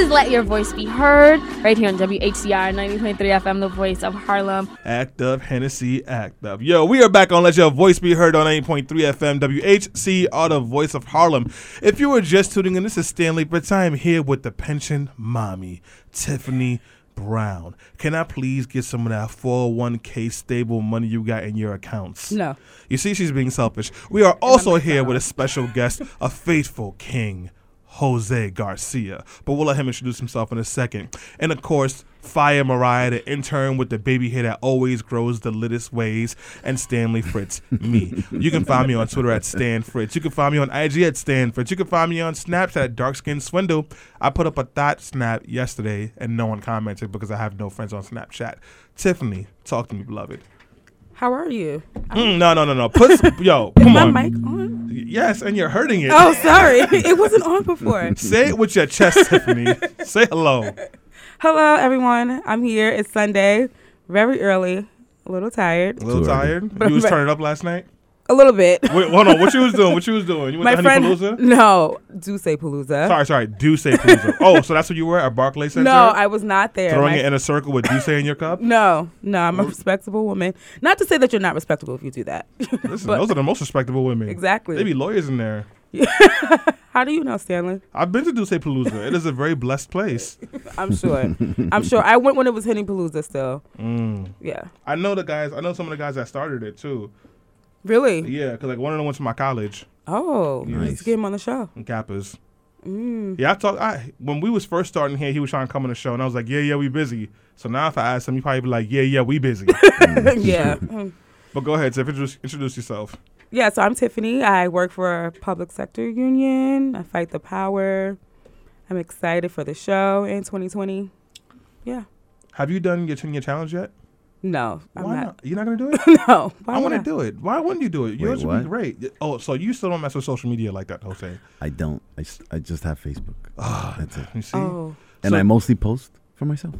is Let Your Voice Be Heard right here on WHCR 90.3 FM, the voice of Harlem. Act up, Hennessy, act up. Yo, we are back on Let Your Voice Be Heard on 90.3 FM, WHCR, the voice of Harlem. If you were just tuning in, this is Stanley Fritz. I am here with the pension mommy, Tiffany Brown. Can I please get some of that 401k stable money you got in your accounts? No. You see, she's being selfish. We are also here with a special guest, a faithful king, Jose Garcia. But we'll let him introduce himself in a second. And of course, Fire Mariah, the intern with the baby hair that always grows the littest ways, and Stanley Fritz, me. You can find me on Twitter at Stan Fritz. You can find me on IG at Stan Fritz. You can find me on Snapchat at Darkskin Swindle. I put up a thought snap yesterday, and no one commented because I have no friends on Snapchat. Tiffany, talk to me, beloved. How are you? Mm, no, no, no, no. Put some, yo, Is come my on. mic on? Yes, and you're hurting it. Oh, sorry. it wasn't on before. Say it with your chest, Tiffany. Say hello. Hello, everyone. I'm here. It's Sunday, very early, a little tired, A little Too early. tired. You was turning up last night. A little bit. Wait, hold on. What you was doing? What you was doing? You went My to friend, Palooza? no, D'USSÉ Palooza. Sorry, sorry. D'USSÉ Palooza. oh, so that's what you were at Barclays Center? No, I was not there. Throwing My- it in a circle with D'USSÉ in your cup? no, no, I'm a respectable woman. Not to say that you're not respectable if you do that. Listen, But- those are the most respectable women. Exactly. They be lawyers in there. How do you know, Stanley? I've been to D'USSÉ Palooza. It is a very blessed place. I'm sure. I'm sure. I went when it was hitting Palooza still. Mm. Yeah. I know the guys. I know some of the guys that started it too. Really? Yeah, because like one of them went to my college Oh, Nice. let's get him on the show. in Kappas. Mm. Yeah, I talked. I when we was first starting here, he was trying to come on the show, and I was like, "Yeah, yeah, we busy." So now, if I ask him, he probably be like, "Yeah, yeah, we busy." yeah. But go ahead, Tiff. Introduce, introduce yourself. Yeah, so I'm Tiffany. I work for a public sector union. I fight the power. I'm excited for the show in 2020. Yeah. Have you done your ten year challenge yet? No, I'm Why not. not? You're not gonna do it? No. Why I want to do it. Why wouldn't you do it? Yours would be what? great. Oh, so you still don't mess with social media like that, Jose? I don't. I, s- I just have Facebook. Ah, That's it. You see? Oh, And So- I mostly post for myself.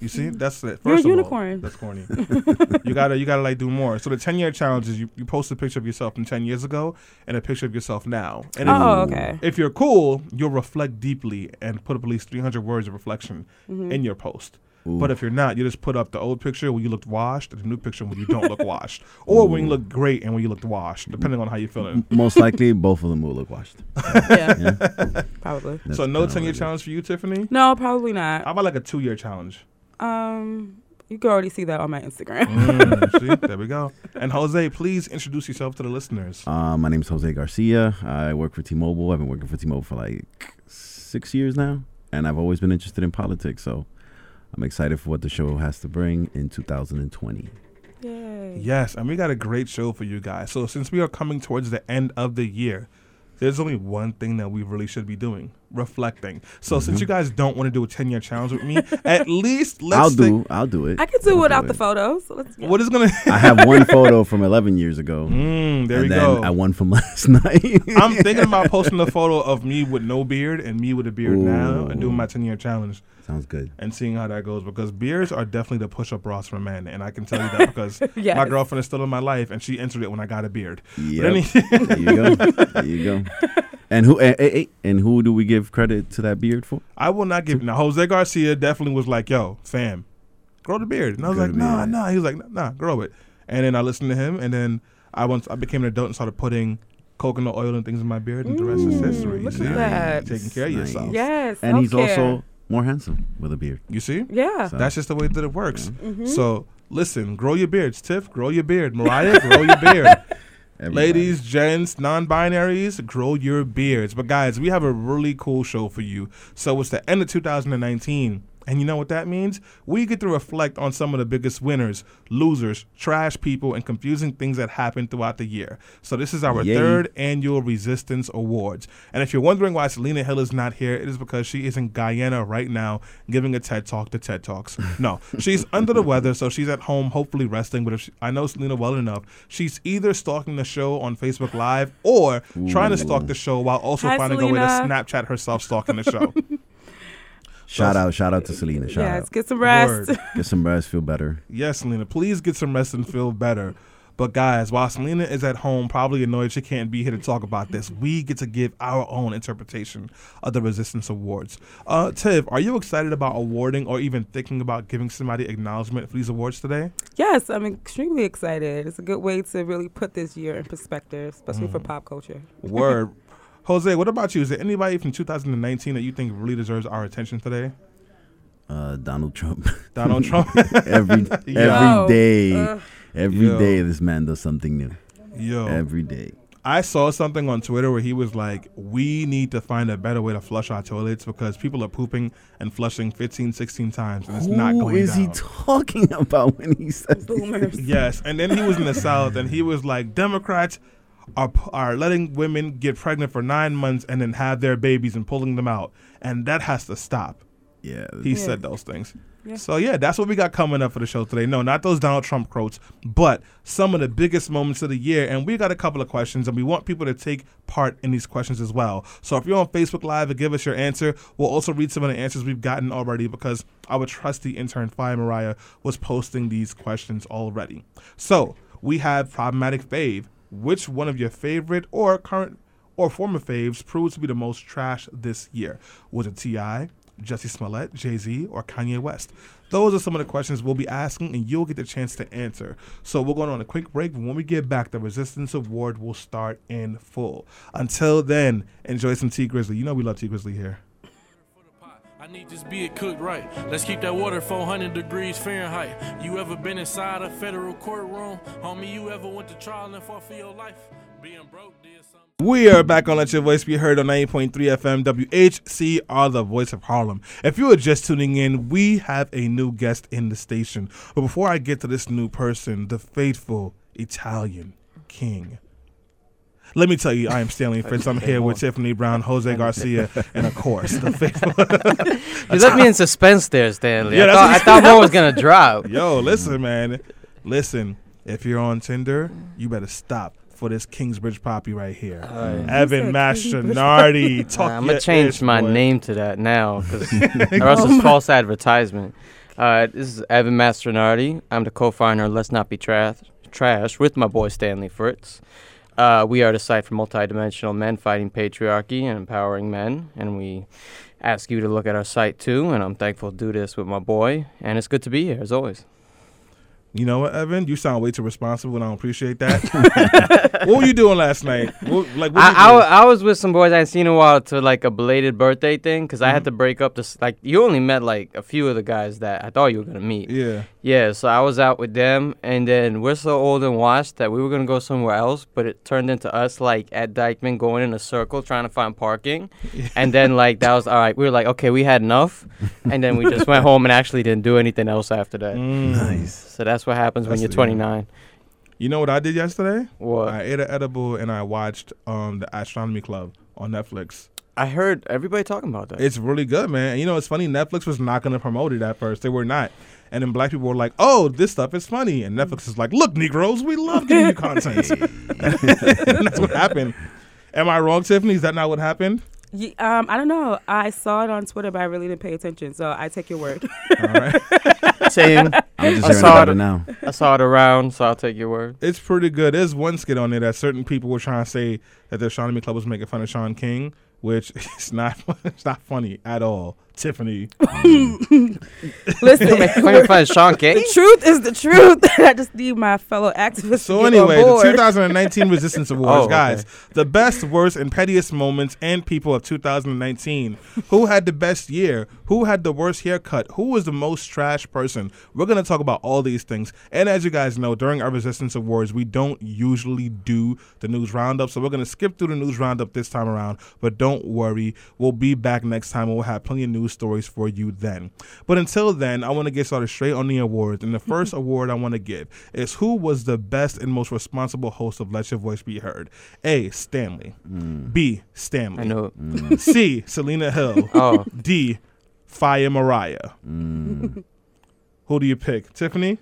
You see? That's it. You're a First of all, unicorn. that's corny. you gotta, you gotta like do more. So the ten year challenge is you, you post a picture of yourself from ten years ago and a picture of yourself now. And if, oh, okay. if you're cool, you'll reflect deeply and put up at least 300 words of reflection Mhm. in your post. Ooh. But if you're not, you just put up the old picture when you looked washed and the new picture when you don't look washed, or when you look great and when you looked washed, depending on how you're feeling. most likely, both of them will look washed. yeah, Yeah. probably. That's so no 10 year what it is. challenge for you, Tiffany. No, probably not. How about like a two year challenge? Um, you can already see that on my Instagram. Mm, see, there we go. And Jose, please introduce yourself to the listeners. Uh, my name is Jose Garcia. I work for T-Mobile. I've been working for T-Mobile for like six years now, and I've always been interested in politics. So I'm excited for what the show has to bring in 2020. Yay. Yes, and we got a great show for you guys. So since we are coming towards the end of the year, there's only one thing that we really should be doing reflecting. So since Mhm. you guys don't want to do a 10 year challenge with me, at least let's I'll think- do. I'll do it. I can do I'll without the photos. So let's go. What is gonna? I have one photo from 11 years ago, Mm, there and we then go. I won from last night. I'm thinking about posting a photo of me with no beard and me with a beard now and doing my 10 year challenge Sounds good. and seeing how that goes because beards are definitely the push up Ross for men. And I can tell you that because Yes. my girlfriend is still in my life and she entered it when I got a beard. But Yep. any- there you go. There you go. And who? eh, eh, eh, and who do we give credit to that beard for? I will not give. Now, Jose Garcia definitely was like, yo, fam, grow the beard. And I was Grow like, the nah, beard. nah. He was like, nah, grow it. And then I listened to him and then I once I became an adult and started putting coconut oil and things in my beard and the rest is history. You look see? at that. Taking care of Nice. yourself. Yes. And he's self-care. also more handsome with a beard. You see? Yeah. So- That's just the way that it works. Mhm. So listen, grow your beards. Tiff, grow your beard. Mariah, grow your beard. Everybody. Ladies, gents, non-binaries, grow your beards. But guys, we have a really cool show for you. So it's the end of 2019. And you know what that means? We get to reflect on some of the biggest winners, losers, trash people, and confusing things that happened throughout the year. So this is our Yay. third annual Resistance Awards. And if you're wondering why Selena Hill is not here, it is because she is in Guyana right now giving a TED Talk to TED Talks. No, she's under the weather, so she's at home, hopefully resting. But if she, I know Selena well enough, she's either stalking the show on Facebook Live or trying to stalk the show while also Hi, finding a way to Snapchat herself stalking the show. Shout out, shout out to Selena. Shout yes. out. Get some rest. Word. Get some rest. Feel better. Yes, Selena, please get some rest and feel better. But guys, while Selena is at home, probably annoyed she can't be here to talk about this, we get to give our own interpretation of the Resistance Awards. Uh, Tiff, are you excited about awarding or even thinking about giving somebody acknowledgement for these awards today? Yes, I'm extremely excited. It's a good way to really put this year in perspective, especially for pop culture. Word. Jose, what about you? Is there anybody from 2019 that you think really deserves our attention today? Uh, Donald Trump. Donald Trump. every Yo. every day, Ugh. every Yo. day, this man does something new. Yo. Every day. I saw something on Twitter where he was like, we need to find a better way to flush our toilets because people are pooping and flushing 15, 16 times and it's not Who going is he talking about when he says these Boomers. yes. And then he was in the South and he was like, Democrats are, are letting women get pregnant for nine months and then have their babies and pulling them out. And that has to stop. Yeah. He Yeah. said those things. Yeah. So yeah, that's what we got coming up for the show today. No, not those Donald Trump quotes, but some of the biggest moments of the year. And we got a couple of questions, and we want people to take part in these questions as well. So if you're on Facebook Live and give us your answer, we'll also read some of the answers we've gotten already because our trusty intern Fire Mariah was posting these questions already. So we have problematic fave. Which one of your favorite or current or former faves proved to be the most trash this year? Was it T.I.? Jussie Smollett, Jay Z, or Kanye West? Those are some of the questions we'll be asking, and you'll get the chance to answer. So we're going on a quick break. When we get back, the Resistance Award will start in full. Until then, enjoy some Tee Grizzley. You know we love Tee Grizzley here. Need just be it cooked right. Let's keep that water 400 degrees Fahrenheit. You ever been inside a federal courtroom? Homie, you ever went to trial and fought for your life? We are back on Let Your Voice Be Heard on 90.3 FM WHC, WHCR, the voice of Harlem. If you are just tuning in, we have a new guest in the station. But before I get to this new person, the faithful Italian king. Let me tell you, I am Stanley Fritz. I'm here with Tiffany Brown, Jose Garcia, and of course, the faithful. You left me in suspense there, Stanley. Yeah, I thought, I thought more was gonna drop. Yo, listen, man. Listen, if you're on Tinder, you better stop for this Kingsbridge poppy right here. Evan Mastronardi. Talk I'm gonna change ish, my boy. name to that now, because or else it's false advertisement. Uh, this is Evan Mastronardi. I'm the co-founder of Let's Not Be Trash, Trash with my boy Stanley Fritz. Uh, we are the site for multidimensional men fighting patriarchy and empowering men, and we ask you to look at our site too. And I'm thankful to do this with my boy, and it's good to be here as always. You know what, Evan? You sound way too responsible, and I don't appreciate that. what were you doing last night? What, like, what I, I, I was with some boys I hadn't seen in a while to like a belated birthday thing because I had to break up this. Like, you only met like a few of the guys that I thought you were gonna meet. yeah. Yeah, so I was out with them, and then we're so old and washed that we were gonna go somewhere else, but it turned into us like at Dyckman going in a circle trying to find parking, and then like that was all right. We were like, okay, we had enough, and then we just went home and actually didn't do anything else after that. Mm. Nice. So that's what happens when you're the- 29. You know what I did yesterday? What I ate an edible and I watched um the Astronomy Club on Netflix. I heard everybody talking about that. It's really good, man. And you know, it's funny. Netflix was not going to promote it at first. They were not. And then black people were like, "Oh, this stuff is funny," and Netflix is like, "Look, Negroes, we love giving you content." and that's what happened. Am I wrong, Tiffany? Is that not what happened? Ye- um, I don't know. I saw it on Twitter, but I really didn't pay attention. So I take your word. All right. Same. I'm just I hearing saw about it. it now. I saw it around, so I'll take your word. It's pretty good. There's one skit on there that certain people were trying to say that the Astronomy Club was making fun of Shaun King, which is not it's not funny at all. Tiffany. Listen, Making fun of Shaun King. the truth is the truth. I just need my fellow activists So to anyway, the 2019 Resistance Awards, Oh, okay. guys, the best, worst, and pettiest moments and people of 2019. Who had the best year? Who had the worst haircut? Who was the most trash person? We're gonna talk about all these things. And as you guys know, during our Resistance Awards, we don't usually do the news roundup, so we're gonna skip through the news roundup this time around. But don't worry, we'll be back next time. and We'll have plenty of news stories for you then. But until then, I want to get started straight on the awards. And the mm-hmm. first award I want to give is who was the best and most responsible host of Let Your Voice Be Heard? A. Stanley. Mm. B. Stanley. I know. Mm. C. Selena Hill. Oh, D. Fire Mariah. Mm. Who do you pick? Tiffany?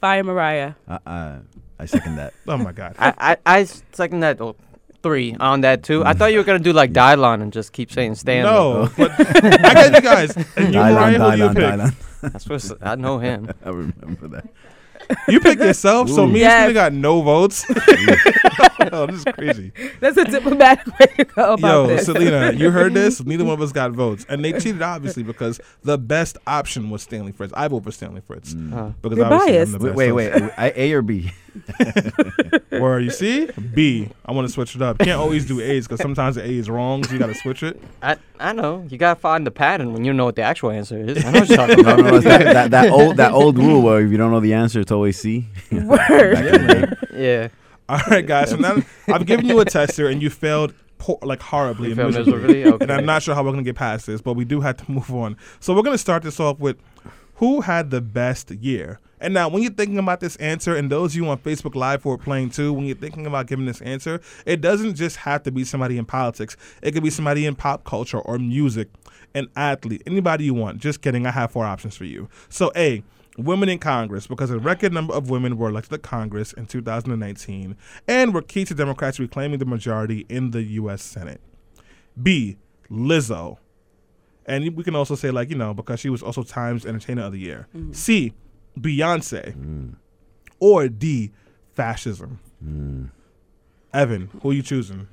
Fire Mariah. I, I, I second that. Oh my God. I, I, I second that oh, three on that too. I thought you were gonna do like Dylon and just keep saying Stanley. no, but I got you guys. And you, Dylan, Mariah, who do you Dylan, pick? Dylan. That's what I know him. I remember that. You picked yourself, so me Yes. and Stina got no votes. oh, this is crazy. That's a diplomatic way to go about it. Yo, this. Selena, you heard this? Neither one of us got votes, and they cheated obviously because the best option was Stanley Fritz. I vote for Stanley Fritz Uh, because You're obviously I'm biased. the Wait, best wait, wait. host. I, A or B? Where you see B, I want to switch it up. Can't always do A's because sometimes the A is wrong, so you got to switch it. I I know you gotta find the pattern when you know what the actual answer is. I know what you're talking about. no, it's that, that, that old that old rule where if you don't know the answer, it's always C. Word. yeah, All right, guys. So now I've given you a tester, and you failed poor, like horribly. you and miserably. miserably. Okay. and I'm not sure how we're gonna get past this, but we do have to move on. So we're gonna start this off with who had the best year. And now, when you're thinking about this answer, and those of you on Facebook Live who are playing too, when you're thinking about giving this answer, it doesn't just have to be somebody in politics. It could be somebody in pop culture or music, an athlete, anybody you want. Just kidding. I have four options for you. So, A, women in Congress, because a record number of women were elected to Congress in 2019 and were key to Democrats reclaiming the majority in the U.S. Senate. B, Lizzo. And we can also say, like, you know, because she was also Times Entertainer of the Year. Mm. C, Beyonce. Mm. Or D, fascism. Mm. Evan, who are you choosing?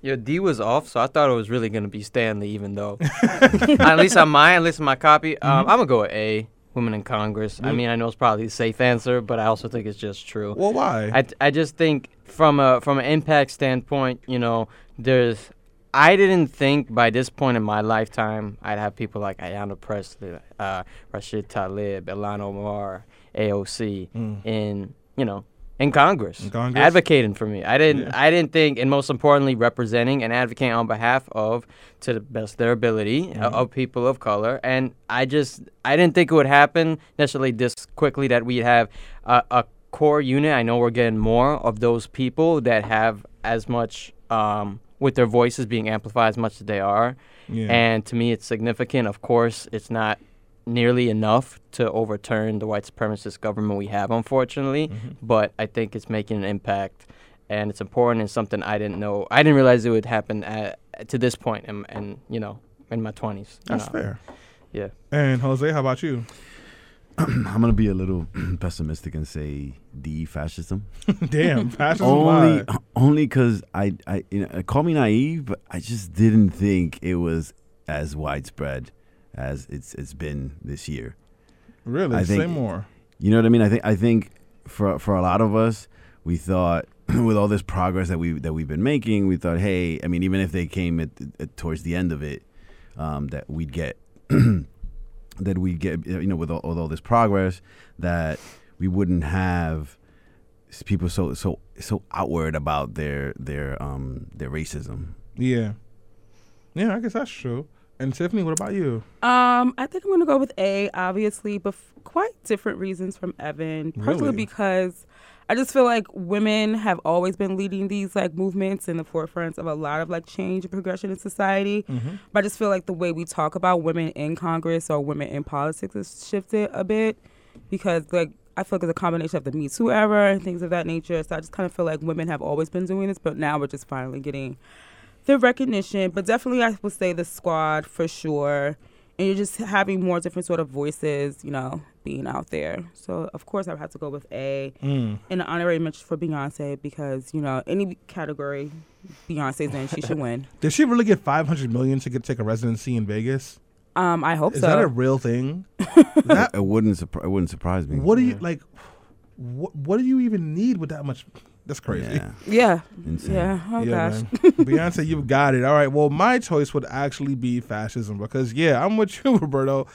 Your D was off, so I thought it was really gonna be Stanley, even though at least on mine, at least on my copy, um, mm-hmm. I'm gonna go with A. Women in Congress. I Mm. mean, I know it's probably the safe answer, but I also think it's just true. Well, why? I, I just think from a from an impact standpoint, you know, there's I didn't think by this point in my lifetime I'd have people like Ayanna Pressley, uh, Rashid Tlaib, Ilhan Omar, AOC Mm. in you know in Congress, In Congress? advocating for me. I didn't Yeah. I didn't think, and most importantly, representing and advocating on behalf of, to the best of their ability, uh, Mm-hmm. of people of color. And I just I didn't think it would happen necessarily this quickly that we'd have a, a core unit. I know we're getting more of those people that have as much um, with their voices being amplified as much as they are. yeah. And to me, it's significant. Of course, it's not nearly enough to overturn the white supremacist government we have, unfortunately. Mm-hmm. But I think it's making an impact, and it's important. and something I didn't know. I didn't realize it would happen at, to this point, and, and you know, in my twenties. That's fair. Yeah. And Jose, how about you? I'm gonna be a little pessimistic and say D fascism. Damn, fascism. only why? only because I I you know, call me naive, but I just didn't think it was as widespread as it's it's been this year. Really? I think- Say more. You know what I mean? I think I think for for a lot of us, we thought with all this progress that we that we've been making, we thought, hey, I mean, even if they came at, at towards the end of it, um, that we'd get that we'd get you know with all, with all this progress that we wouldn't have people so so so outward about their their um their racism. Yeah. Yeah, I guess that's true. And Tiffany, what about you? Um, I think I'm gonna go with A, obviously, but f- quite different reasons from Evan. Partially Really? because I just feel like women have always been leading these like movements in the forefront of a lot of like change and progression in society. Mm-hmm. But I just feel like the way we talk about women in Congress or women in politics has shifted a bit because like I feel like it's a combination of the Me Too era and things of that nature. So I just kind of feel like women have always been doing this, but now we're just finally getting the recognition. But definitely, I would say the squad for sure. And you're just having more different sort of voices, you know, being out there. So of course, I would have to go with A Mm. and an honorary mention for Beyonce because you know any category Beyonce's in, she should win. Did she really get 500 million to get take a residency in Vegas? Um, I hope Is so. Is that a real thing? that, It wouldn't surpri- it wouldn't surprise me. what do you like? What, what do you even need with that much? That's crazy. Yeah, yeah, insane. yeah. Oh Yeah, gosh. Beyonce, you've got it. All right. Well, my choice would actually be fascism because, yeah, I'm with you, Roberto.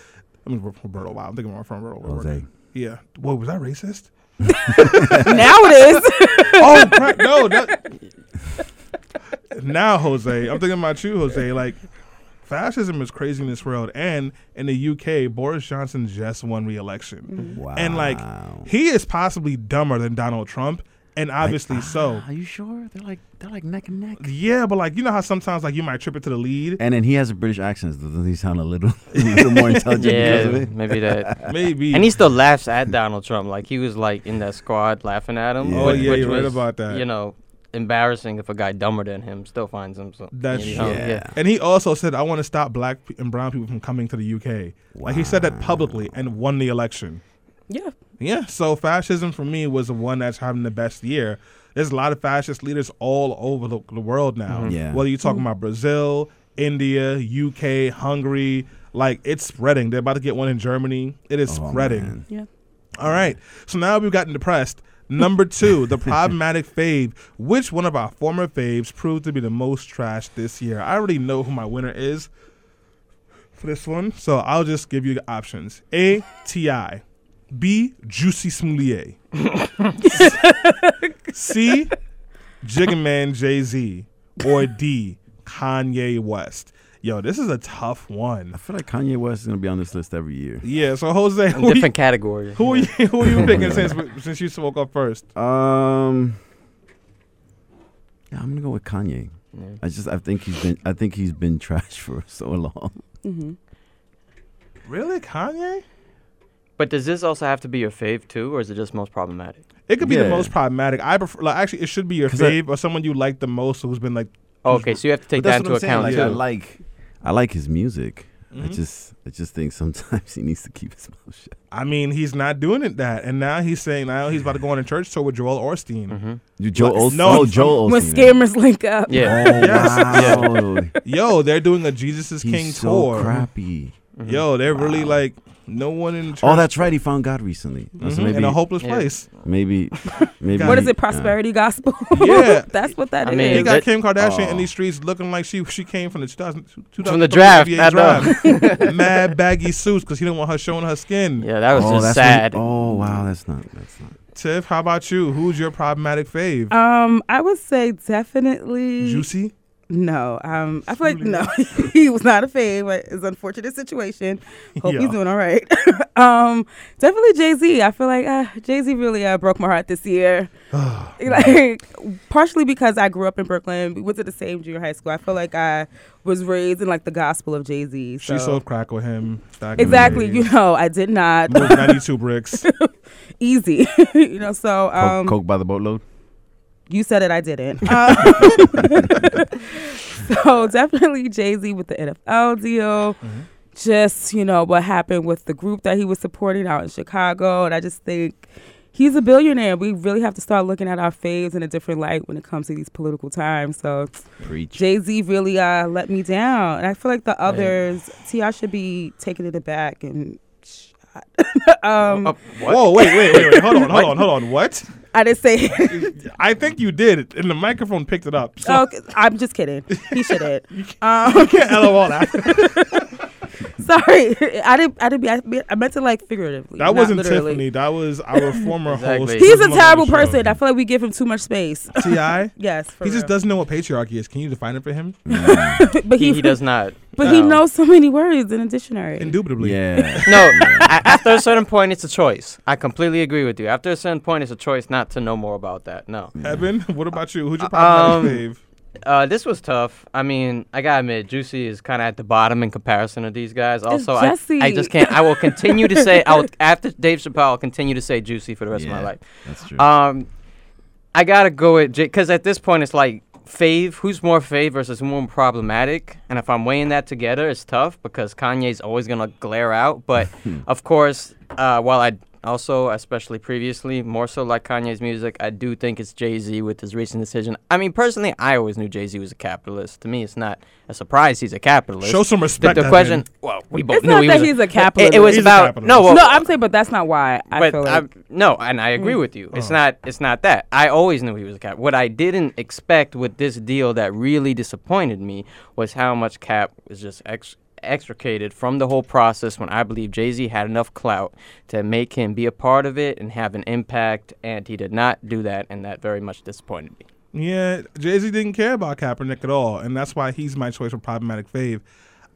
I mean, Roberto. Wow, I'm thinking more from Roberto. Jose. Yeah. Whoa, was that racist? now it is. oh, crap. No. That, now, Jose, I'm thinking about you, Jose. Like, fascism is crazy in this world. And in the UK, Boris Johnson just won re-election. Wow. And, like, he is possibly dumber than Donald Trump, and obviously ah, so. Are you sure? They're like they're like neck and neck. Yeah, but like you know how sometimes like you might trip it to the lead. And then he has a British accent. Doesn't he sound a little, a little more intelligent because of Yeah, it? maybe that. Maybe. And he still laughs at Donald Trump, like he was like in that squad laughing at him. Yeah. Oh, yeah, you're right about that. You know, embarrassing if a guy dumber than him still finds him. So That's you know, true. yeah. And he also said, "I want to stop black and brown people from coming to the UK." Wow. Like he said that publicly and won the election. yeah, Yeah, so fascism for me was the one that's having the best year. There's a lot of fascist leaders all over the, the world now. Mhm. Yeah. Whether you're talking about Brazil, India, UK, Hungary, like it's spreading. They're about to get one in Germany. It is Oh, spreading. man. Yeah. All right. So now we've gotten depressed. Number two, the problematic fave. Which one of our former faves proved to be the most trash this year? I already know who my winner is for this one, so I'll just give you the options: A. T.I., B. Juicy Smollett, C. Jiggaman Jay Z, or D. Kanye West. Yo, this is a tough one. I feel like Kanye West is gonna be on this list every year. Yeah. So Jose, In who you, different categories. who are you, who are you picking since since you spoke up first? Um, yeah, I'm gonna go with Kanye. Yeah. I just I think he's been I think he's been trash for so long. hmm Really, Kanye? But does this also have to be your fave too, or is it just most problematic? It could be the Yeah. most problematic. I prefer, like, actually, it should be your 'Cause I- fave or someone you like the most who's been like. Okay, so you have to take But that that's into what I'm saying, account like, too. I like I like his music. I Mhm. just I just think sometimes he needs to keep his mouth shut. I mean, he's not doing it that, and now he's saying now he's about to go on a church tour with Joel Osteen. hmm You Joe Like, Olsen. no, oh, Joel When scammers link up. Yeah. Oh Yes. wow. Yo, they're doing a Jesus is He's King so tour. crappy. Mhm. Yo, they're really like no one in church. Oh, that's right. He found God recently. Uh, Mhm, So maybe in a hopeless Yeah. place. maybe maybe. What is it? Prosperity gospel. Yeah. that's what that I is. mean, He got that- Kim Kardashian in Oh. these streets looking like she she came from the 2000, 2000 From the draft, NBA draft. Mad baggy suits because he didn't want her showing her skin. Yeah, that was oh, just that's sad. What, oh wow, that's not that's not. Tiff, how about you? Who's your problematic fave? um, I would say definitely Juicy? No, um, I feel like no, he was not a fave. But it's an unfortunate situation. Hope Yeah. he's doing all right. um, definitely Jay Z. I feel like uh, Jay Z really uh, broke my heart this year. like partially because I grew up in Brooklyn. We went to the same junior high school. I feel like I was raised in like the gospel of Jay Z. She sold crack with him. back exactly. You know, I did not Moved 92 bricks. easy. you know, so Coke, um, Coke by the boatload. You said it, I didn't. Um, so definitely Jay Z with the NFL deal. Mm-hmm. Just you know what happened with the group that he was supporting out in Chicago, and I just think he's a billionaire. We really have to start looking at our faves in a different light when it comes to these political times. So Jay Z really uh, let me down, and I feel like the others, T.I. should be taking it back and. um, Oh, what? Whoa, wait, wait, wait, wait. Hold on, hold on, hold on. What? I didn't say. I think you did, and the microphone picked it up. So okay, I'm just kidding. He shouldn't. Um, you can't LOL that. Sorry, I didn't. I didn't. Be, I, meant to like figuratively. That wasn't literally. Tiffany. That was our former Exactly. host. He's a terrible on the show. person. I feel like we give him too much space. Ti. yes, for He just doesn't know what patriarchy is. Can you define it for him? But he, he, he does not. But he Um, knows so many words in a dictionary. Indubitably. Yeah. No, a- after a certain point, it's a choice. I completely agree with you. After a certain point, it's a choice not to know more about that. No. Evan, what about you? Who's your Um, problematic fave? Uh, this was tough. I mean, I gotta admit, Juicy is kind of at the bottom in comparison to these guys. Also, I, I just can't. I will continue to say. I will after Dave Chappelle. I'll continue to say Juicy for the rest of my life. That's true. Um, I gotta go with because at this point it's like fave. Who's more fave versus more problematic? And if I'm weighing that together, it's tough because Kanye's always gonna glare out. But of course, uh, while I also, especially previously, more so like Kanye's music, I do think it's Jay Z with his recent decision. I mean, personally, I always knew Jay Z was a capitalist. To me, it's not a surprise he's a capitalist. Show some the, respect. the Evan. question. Well, we both It's knew not he that was. he's a it- capitalist. It, was He's about no. Well, no, I'm saying, but that's not why. I but feel I- like. no, and I agree mm. with you. It's not. It's not that. I always knew he was a cap. What I didn't expect with this deal that really disappointed me was how much Cap was just ex- extricated from the whole process. When I believe Jay Z had enough clout to make him be a part of it and have an impact, and he did not do that, and that very much disappointed me. Yeah, Jay Z didn't care about Kaepernick at all, and that's why he's my choice for problematic fave.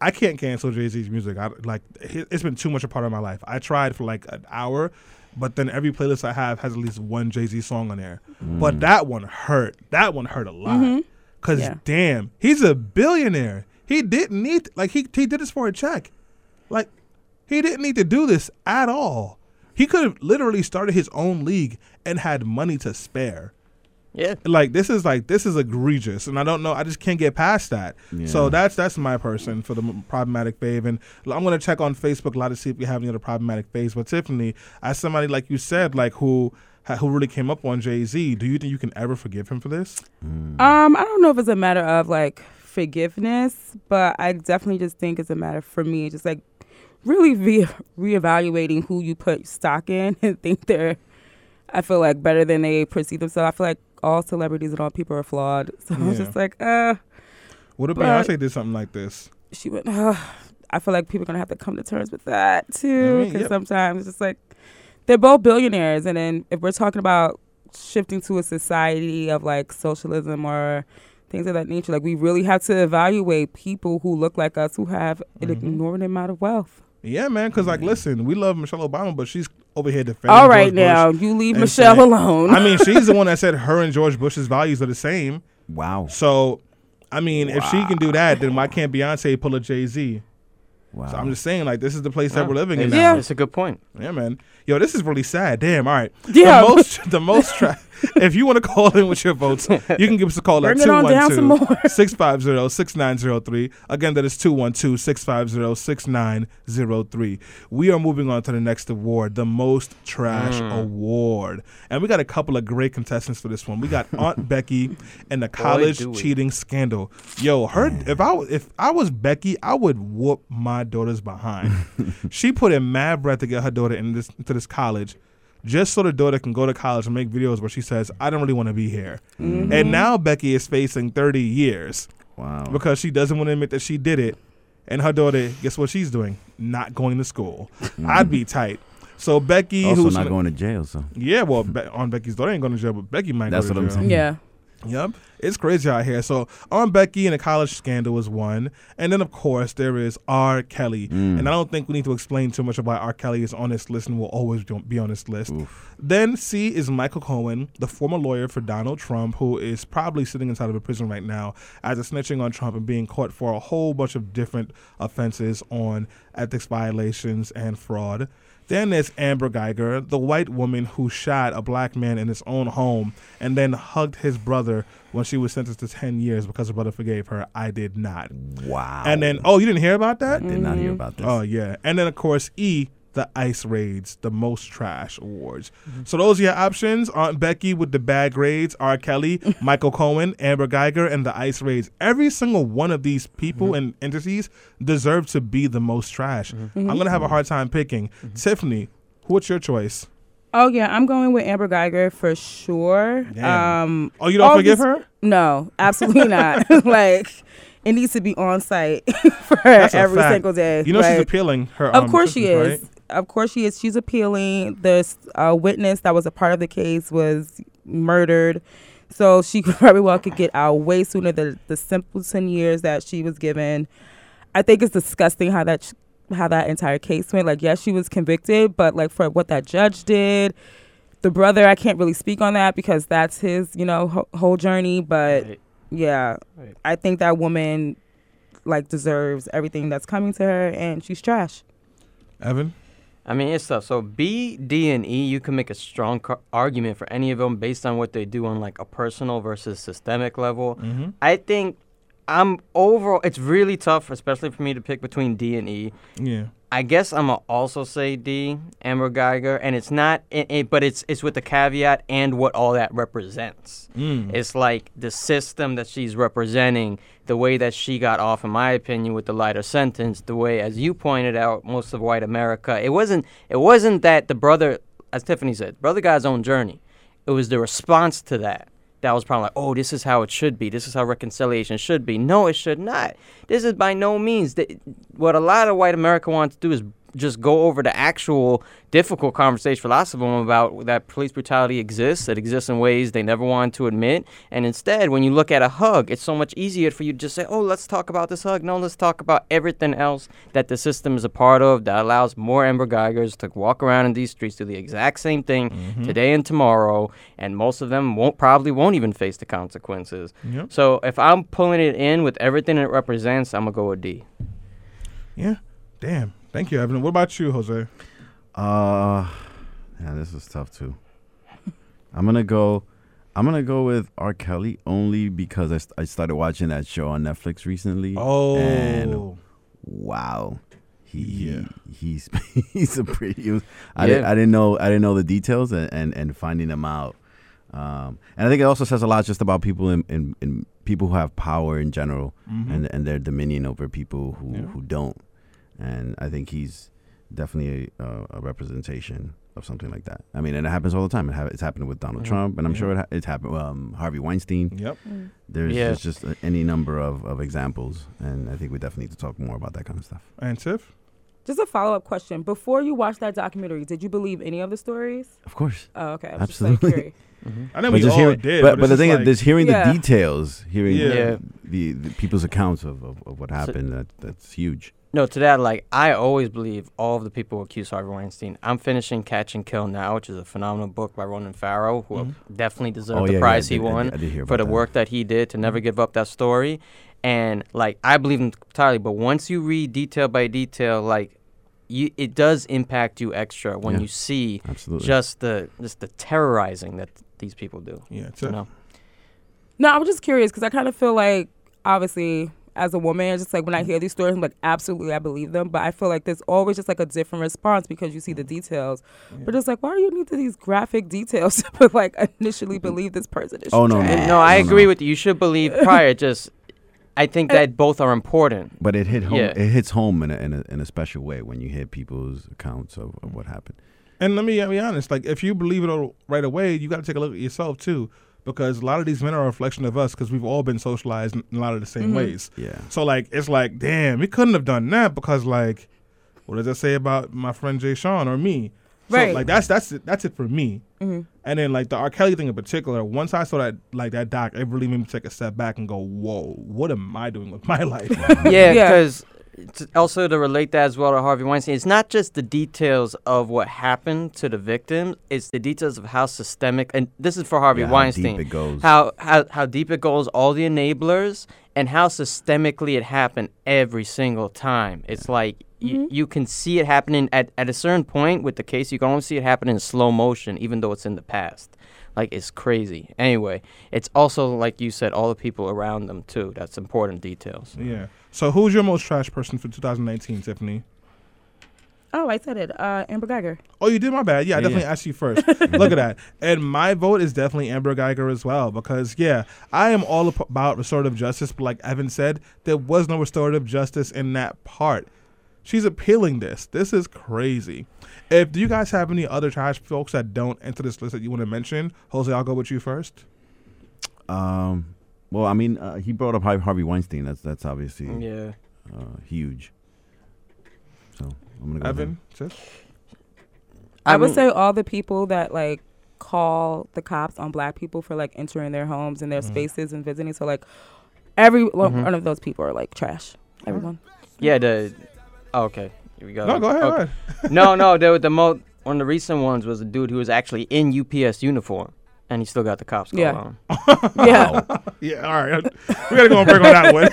I can't cancel Jay Z's music. I like it- it's been too much a part of my life. I tried for like an hour, but then every playlist I have has at least one Jay Z song on there. But mm. that one hurt. That one hurt a lot. Mm-hmm. Cause Yeah. damn, he's a billionaire. He didn't need like he he did this for a check. Like he didn't need to do this at all. He could have literally started his own league and had money to spare. Yeah. Like this is like this is egregious, and I don't know. I just can't get past that. So that's that's my person for the problematic fave, and I'm gonna check on Facebook a lot to see if we have any other problematic faves. But Tiffany, as somebody like you said, like who who really came up on Jay Z, do you think you can ever forgive him for this? Um, I don't know if it's a matter of like forgiveness, but I definitely just think it's a matter for me, just like really re- reevaluating who you put stock in and think they're, I feel like better than they perceive themselves. I feel like all celebrities and all people are flawed. So I was just like, uh, What if Beyonce did something like this? she went, uh, I feel like people are gonna have to come to terms with that too, I mean, because yep. sometimes it's just like they're both billionaires, and then if we're talking about shifting to a society of like socialism or things of that nature, like we really have to evaluate people who look like us who have an Mm-hmm. inordinate amount of wealth. Yeah, man. Because like, listen, we love Michelle Obama, but she's over here defending. All right, George Bush now you leave Michelle saying- alone. I mean, she's the one that said her and George Bush's values are the same. Wow. So, I mean, if she can do that, then why can't Beyonce pull a Jay Z? Wow. So I'm just saying, like, this is the place that we're living in It's, now. Yeah. it's a good point. Yeah, man. Yo, this is really sad. Damn. All right. Yeah. The most, the most. Tra- if you want to call in with your votes, you can give us a call at Bring it on down some 212 more. 650 6903. Again, that is 212 650 6903. We are moving on to the next award, the Most Trash Mm. Award. And we got a couple of great contestants for this one. We got Aunt Becky and the college do we. cheating scandal. Yo, her if I w- if I was Becky, I would whoop my daughter's behind. she put in mad breath to get her daughter in this into this college. Just so the daughter can go to college and make videos where she says, I don't really want to be here. Mm-hmm. And now Becky is facing 30 years wow. because she doesn't want to admit that she did it. And her daughter, guess what she's doing? Not going to school. Mm-hmm. I'd be tight. So Becky, also who's not going to jail, so yeah, well, Be- on Becky's daughter ain't going to jail, but Becky might That's go to what I'm jail. saying. yeah. Yep. It's crazy out here. So on Becky and the college scandal is one. And then of course there is R. Kelly. Mm. And I don't think we need to explain too much about R. Kelly is on this list and will always be on this list. Then C is Michael Cohen, the former lawyer for Donald Trump, who is probably sitting inside of a prison right now as a snitching on Trump and being caught for a whole bunch of different offenses on ethics violations and fraud. Then there's Amber Guyger, the white woman who shot a black man in his own home and then hugged his brother when she was sentenced to 10 years because her brother forgave her. I did not. wow. And then, oh, you didn't hear about I that? did not hear mm-hmm. about this. Oh yeah, and then of course E, the ICE Raids, the Most Trash Awards. So those are your options: Aunt Becky with the bad grades, R. Kelly, Michael Cohen, Amber Guyger, and the ICE Raids. Every single one of these people and entities deserve to be the most trash. I'm gonna have a hard time picking. Tiffany, what's your choice? Oh yeah, I'm going with Amber Guyger for sure. Um, Oh, you don't forgive these- her? No, absolutely not. like it needs to be on site for her That's every single day. You know she's appealing her. Of um, course she is. right? Of course she is. She's appealing. The uh, witness that was a part of the case was murdered. So she very well could get out way sooner than the simpleton years that she was given. I think it's disgusting how that sh- how that entire case went. Like, yes, she was convicted, but like for what that judge did, the brother, I can't really speak on that because that's his, you know, ho- whole journey. But Right. yeah, Right. I think that woman like deserves everything that's coming to her, and she's trash. Evan. I mean, it's tough. So B, D, and E, you can make a strong co- argument for any of them based on what they do on like a personal versus systemic level. Mm-hmm. I think I'm overall. It's really tough, especially for me to pick between D and E. Yeah. I guess I'm gonna also say D, Amber Guyger, and it's not, it, it, but it's it's with the caveat and what all that represents. Mm. It's like the system that she's representing, the way that she got off, in my opinion, with the lighter sentence. The way, as you pointed out, most of white America. It wasn't. It wasn't that the brother, as Tiffany said, brother got his own journey. It was the response to that that was probably like, oh, this is how it should be. This is how reconciliation should be. No, it should not. This is by no means that what a lot of white America wants to do is just go over the actual difficult conversation for lots of them about that police brutality exists. It exists in ways they never wanted to admit. And instead, when you look at a hug, it's so much easier for you to just say, oh, let's talk about this hug. No, let's talk about everything else that the system is a part of that allows more Amber Guygers to walk around in these streets, do the exact same thing mm-hmm. today and tomorrow. And most of them won't probably won't even face the consequences. Yep. So if I'm pulling it in with everything it represents, I'm going to go with D. Yeah. Damn. Thank you, Evan. What about you, Jose? Uh, yeah, this is tough too. I'm gonna go. I'm gonna go with R. Kelly only because I, st- I started watching that show on Netflix recently. Oh, And wow, he, Yeah. he he's he's a pretty. Was, I Yeah. didn't I didn't know I didn't know the details and and, and finding them out. Um, and I think it also says a lot just about people in, in, in people who have power in general Mhm. and and their dominion over people who Yeah. who don't. And I think he's definitely a, a, a representation of something like that. I mean, and it happens all the time. It ha- it's happened with Donald Mhm. Trump, and I'm Yeah. sure it ha- it's happened. Um, Harvey Weinstein. Yep. There's, Yeah. there's just a, any number of, of examples, and I think we definitely need to talk more about that kind of stuff. And Tiff? Just a follow up question. Before you watched that documentary, did you believe any of the stories? Of course. Oh, okay. I was Absolutely. Just like curious. Mhm. I think but we just all hearing, did. but, but the thing just is, just hearing Yeah. the details, hearing Yeah. Yeah. the, the people's accounts of, of, of what happened, that that's huge. No, to that, like I always believe all of the people who accuse Harvey Weinstein. I'm finishing Catch and Kill now, which is a phenomenal book by Ronan Farrow, who Mhm. definitely deserved oh the yeah, prize yeah, I he did- I won did- I did hear for the that. work that he did to never give up that story. And like I believe him entirely, but once you read detail by detail, like you, it does impact you extra when Yeah. you see Absolutely. just the just the terrorizing that these people do. Yeah, You Tiff. know? No, I'm just curious because I kind of feel like, obviously, as a woman, it's just like when I hear these stories, I'm like, absolutely, I believe them. But I feel like there's always just like a different response because you see the mm-hmm. details. But it's like, why do you need these graphic details to like initially believe this person is? Oh, no, no. trash? No, I no, agree no. with you. You should believe prior. Just I think eh. that both are important. But it hit home. Yeah. It hits home in a, in a in a special way when you hear people's accounts of, of what happened. And let me be honest, like if you believe it all right away, you got to take a look at yourself too, because a lot of these men are a reflection of us, because we've all been socialized in a lot of the same Mhm. ways. Yeah. So like it's like, damn, we couldn't have done that because like, what does that say about my friend Jay Sean or me? So, Right. Like that's that's it, that's it for me. Mhm. And then like the R. Kelly thing in particular, once I saw that like that doc, it really made me take a step back and go, whoa, what am I doing with my life? Yeah, Yeah. because also to relate that as well to Harvey Weinstein, it's not just the details of what happened to the victim; it's the details of how systemic. And this is for Harvey Yeah, how Weinstein. deep it goes. how, how how deep it goes, all the enablers, and how systemically it happened every single time. It's like you, mm-hmm. you can see it happening at, at a certain point with the case. You can only see it happen in slow motion, even though it's in the past. Like it's crazy. Anyway, it's also like you said, all the people around them too. That's important details. yeah. So who's your most trash person for 2019, Tiffany? Oh, I said it. Uh, Amber Guyger. Oh, you did my bad. Yeah, I Yeah, definitely yeah. asked you first. Look at that. And my vote is definitely Amber Guyger as well because yeah, I am all about restorative justice, but like Evan said, there was no restorative justice in that part. She's appealing this. This is crazy. If do you guys have any other trash folks that don't enter this list that you want to mention, Jose, I'll go with you first. Um. Well, I mean, uh, he brought up Harvey Weinstein. That's that's obviously Yeah. uh, huge. So I'm gonna go. Evan, him. sis? I, would say all the people that like call the cops on black people for like entering their homes and their Mhm. spaces and visiting. So like every one Mhm. one of those people are like trash. Everyone. Yeah, the. Oh, okay. Here we go. No, go ahead. Okay. go ahead. no, no. The the mo one of the recent ones was a dude who was actually in UPS uniform, and he still got the cops called Yeah. on. him. Yeah. Yeah, all right. We gotta go and break on that one.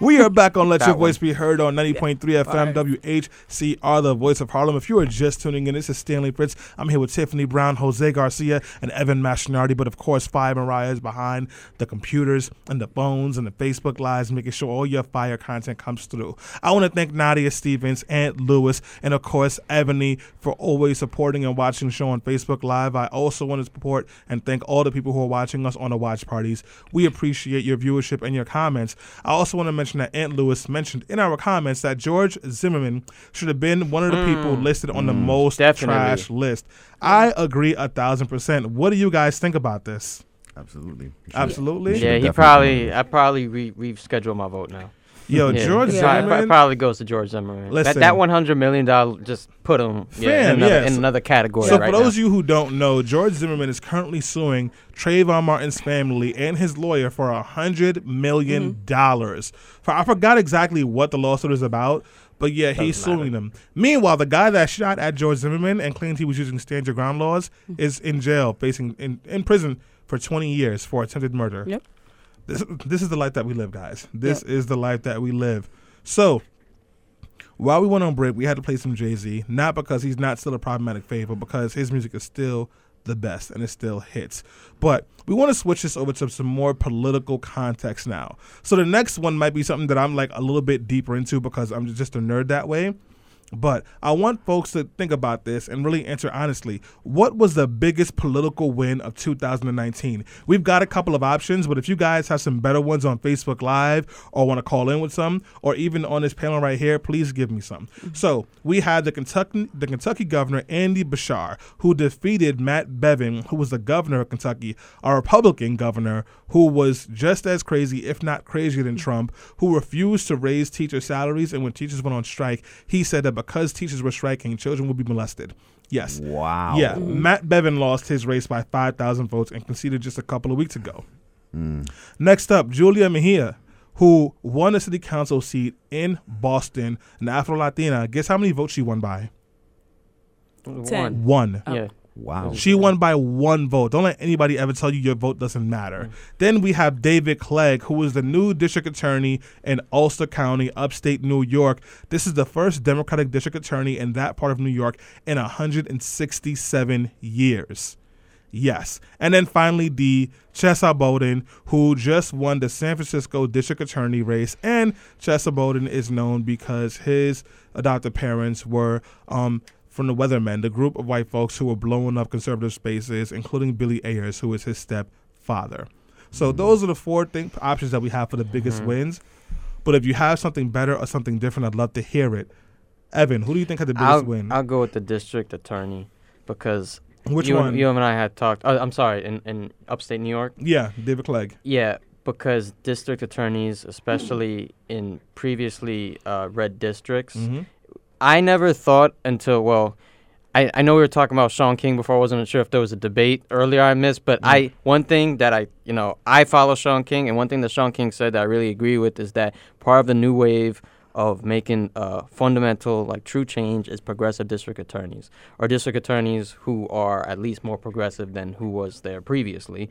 We are back on Let Your. Voice Be Heard on 90.3 FM WHCR, the voice of Harlem. If you are just tuning in, this is Stanley Fritz. I'm here with Tiffany Brown, Jose Garcia, and Evan Mastronardi. But of course, Fire Mariah is behind the computers and the phones and the Facebook Lives, making sure all your fire content comes through. I want to thank Nadia Stevens, Aunt Lewis, and of course, Ebony for always supporting and watching the show on Facebook Live. I also want to support and thank all the people who are watching us on the watch parties. We appreciate your viewership and your comments. I also want to mention that Aunt Lewis mentioned in our comments that George Zimmerman should have been one of the people listed on the mm. most definitely. trash list. I agree a thousand percent. What do you guys think about this? Absolutely. Absolutely. Yeah, he probably. I probably re- reschedule my vote now. Yo, Yeah. George Yeah. Zimmerman. probably goes to George Zimmerman. Listen. that that one hundred million dollar just put him yeah, Fam, in, another, yes. in another category So right for those now. of you who don't know, George Zimmerman is currently suing Trayvon Martin's family and his lawyer for a hundred million mm-hmm. dollars. For I forgot exactly what the lawsuit is about, but yeah, he's Doesn't matter. suing them. Meanwhile, the guy that shot at George Zimmerman and claimed he was using stand your ground laws mm-hmm. is in jail, facing in, in prison for twenty years for attempted murder. Yep. This this is the life that we live, guys. This is the life that we live. So while we went on break, we had to play some Jay Z, not because he's not still a problematic fave, but because his music is still the best and it still hits. But we want to switch this over to some more political context now. So the next one might be something that I'm like a little bit deeper into because I'm just a nerd that way. But I want folks to think about this and really answer honestly. What was the biggest political win of 2019? We've got a couple of options, but if you guys have some better ones on Facebook Live or want to call in with some, or even on this panel right here, please give me some. Mm-hmm. So we had the Kentucky the Kentucky governor Andy Beshear, who defeated Matt Bevin, who was the governor of Kentucky, a Republican governor who was just as crazy, if not crazier than mm-hmm. Trump, who refused to raise teacher salaries, and when teachers went on strike, he said that because teachers were striking, children would be molested. Yes. Wow. Yeah, mm-hmm. Matt Bevin lost his race by 5,000 votes and conceded just a couple of weeks ago. Mm. Next up, Julia Mejia, who won a city council seat in Boston, an Afro Latina. Guess how many votes she won by? Ten. One. Yeah. Wow. She won by one vote. Don't let anybody ever tell you your vote doesn't matter. Then we have David Clegg, who is the new district attorney in Ulster County, upstate New York. This is the first Democratic district attorney in that part of New York in 167 years. Yes. And then finally, the Chesa Boudin, who just won the San Francisco district attorney race. And Chesa Boudin is known because his adopted parents were um, from the Weathermen, the group of white folks who were blowing up conservative spaces, including Billy Ayers, who is his stepfather. So those are the four thing, options that we have for the biggest wins. But if you have something better or something different, I'd love to hear it. Evan, who do you think had the biggest I'll, win? I'll go with the district attorney because Which you, one? you and I had talked. Oh, I'm sorry, in, in upstate New York. yeah, David Clegg. Yeah, because district attorneys, especially in previously uh, red districts, Mm-hmm. I never thought until well, I, I know we were talking about Shaun King before. I wasn't sure if there was a debate earlier I missed, but I one thing that I you know I follow Shaun King, and one thing that Shaun King said that I really agree with is that part of the new wave of making uh, fundamental like true change is progressive district attorneys or district attorneys who are at least more progressive than who was there previously,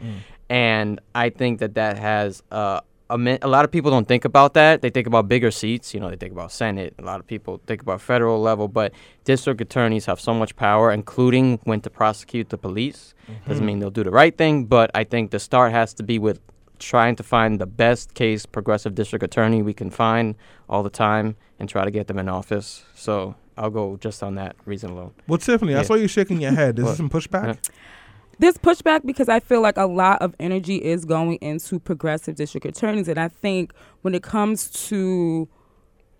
and I think that that has uh, a, a lot of people don't think about that. They think about bigger seats. You know, they think about Senate. A lot of people think about federal level, but district attorneys have so much power, including when to prosecute the police. Mm-hmm. Doesn't mean they'll do the right thing, but I think the start has to be with trying to find the best case progressive district attorney we can find all the time and try to get them in office. So I'll go just on that reason alone. Well, Tiffany, I Yeah. saw you shaking your head. Is this some pushback? There's pushback because I feel like a lot of energy is going into progressive district attorneys. And I think when it comes to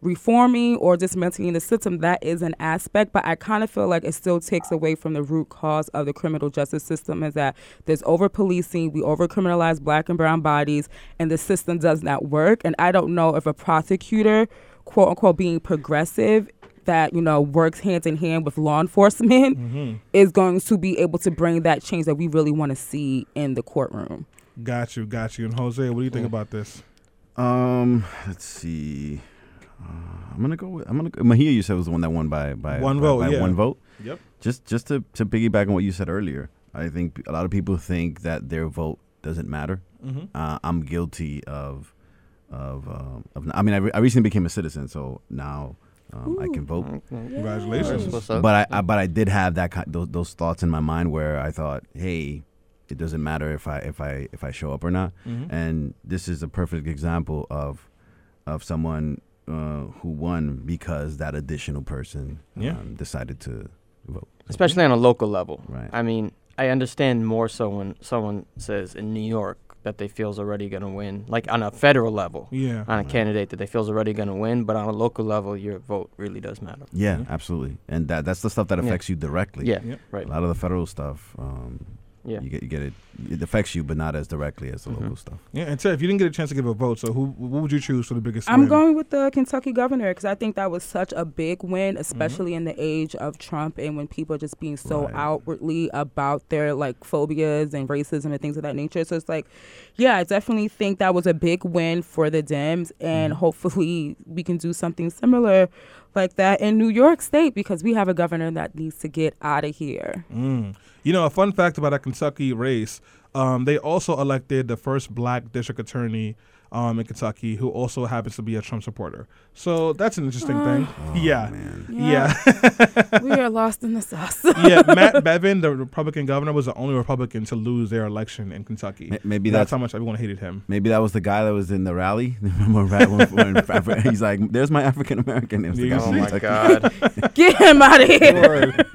reforming or dismantling the system, that is an aspect. But I kind of feel like it still takes away from the root cause of the criminal justice system is that there's over policing, we over criminalize black and brown bodies, and the system does not work. And I don't know if a prosecutor, quote unquote, being progressive, that you know works hand in hand with law enforcement is going to be able to bring that change that we really want to see in the courtroom. Got you, got you. And Jose, what do you think about this? Um, let's see. Uh, I'm gonna go with I'm gonna go, Mejia. You said was the one that won by by One by- vote, by yeah. One vote. Yep. Just just to to piggyback on what you said earlier, I think a lot of people think that their vote doesn't matter. Mm-hmm. Uh, I'm guilty of of um, of. I mean, I, re- I recently became a citizen, so now um, I can vote. Congratulations. That's what's up. But I, I but I did have that ki- those those thoughts in my mind where I thought, hey, it doesn't matter if I if I if I show up or not. Mhm. And this is a perfect example of of someone uh, who won because that additional person Yeah. um, decided to vote. especially on a local level. Right. I mean, I understand more so when someone says in New York that they feels already going to win, like on a federal level, Yeah. on a Right. candidate that they feels already going to win, but on a local level, your vote really does matter. Yeah, absolutely. And that that's the stuff that Yeah. affects you directly. Yeah, Yep. right. A lot of the federal stuff, um, Yeah. you get you get it. It affects you, but not as directly as the Mhm. local stuff. Yeah, and Tiff, you didn't get a chance to give a vote, so who what would you choose for the biggest I'm win? going with the Kentucky governor because I think that was such a big win, Mm-hmm. especially in the age of Trump and when people are just being so Right. outwardly about their like phobias and racism and things of that nature. So it's like, yeah, I definitely think that was a big win for the Dems, and Mm-hmm. hopefully we can do something similar like that in New York State because we have a governor that needs to get out of here. Mm. You know, a fun fact about a Kentucky race, um, they also elected the first black district attorney um, in Kentucky who also happens to be a Trump supporter. So that's an interesting thing. yeah. Yeah. we are lost in the sauce. yeah. Matt Bevin, the Republican governor, was the only Republican to lose their election in Kentucky. Ma- Maybe that's that's how much everyone hated him. maybe that was the guy that was in the rally. Remember right when, when Afri- he's like, "There's my African American." It was the guy Yeah. Oh my Kentucky. God. Get him out of here.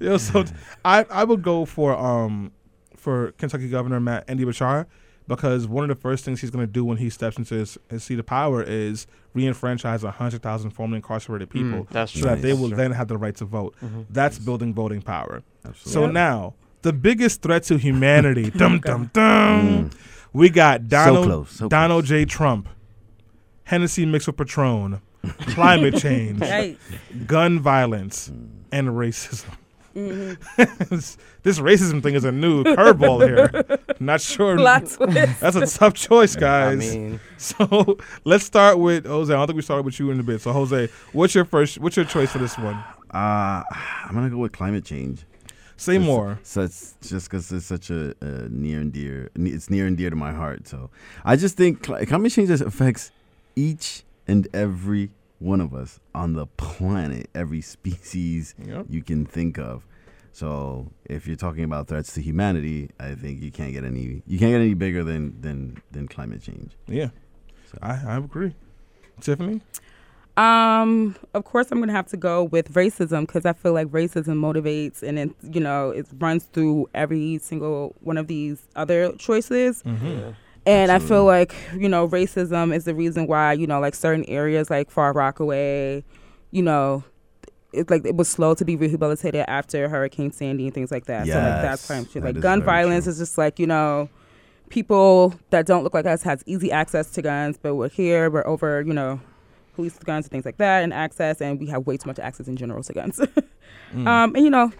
Yo, so t- I I would go for um for Kentucky Governor Matt Andy Beshear because one of the first things he's going to do when he steps into his, his seat of power is re-enfranchise hundred thousand formerly incarcerated people, Mm, that's so true. that they will Sure. then have the right to vote. Mhm. That's building voting power. Absolutely. So now the biggest threat to humanity, dum dum dum, Mm. we got Donald close, so Donald close. J. Trump, Hennessy mixed with Patron, climate change, Right. gun violence, Mm. and racism. Mm-hmm. this, this racism thing is a new curveball here. Not sure. Plot twist. That's a tough choice, I guys. mean, so let's start with Jose. I don't think we started with you in a bit. So Jose, what's your first? What's your choice for this one? Uh, I'm gonna go with climate change. Say It's- more. So it's just because it's such a, a near and dear, it's near and dear to my heart. So I just think climate change just affects each and every one of us on the planet, every species Yep. you can think of. So if you're talking about threats to humanity, I think you can't get any you can't get any bigger than than than climate change. Yeah, I, I agree. Tiffany. Um, of course, I'm gonna have to go with racism because I feel like racism motivates and it, you know, it runs through every single one of these other choices. Mm-hmm. yeah. And I feel like you know, racism is the reason why you know, like certain areas like Far Rockaway, you know, it's like it was slow to be rehabilitated after Hurricane Sandy and things like that. so like that's Yes, kind of shit. that Like gun violence true. is just like you know, people that don't look like us has easy access to guns, but we're here, we're over, you know, police guns and things like that, and access, and we have way too much access in general to guns. Mm. um, and you know,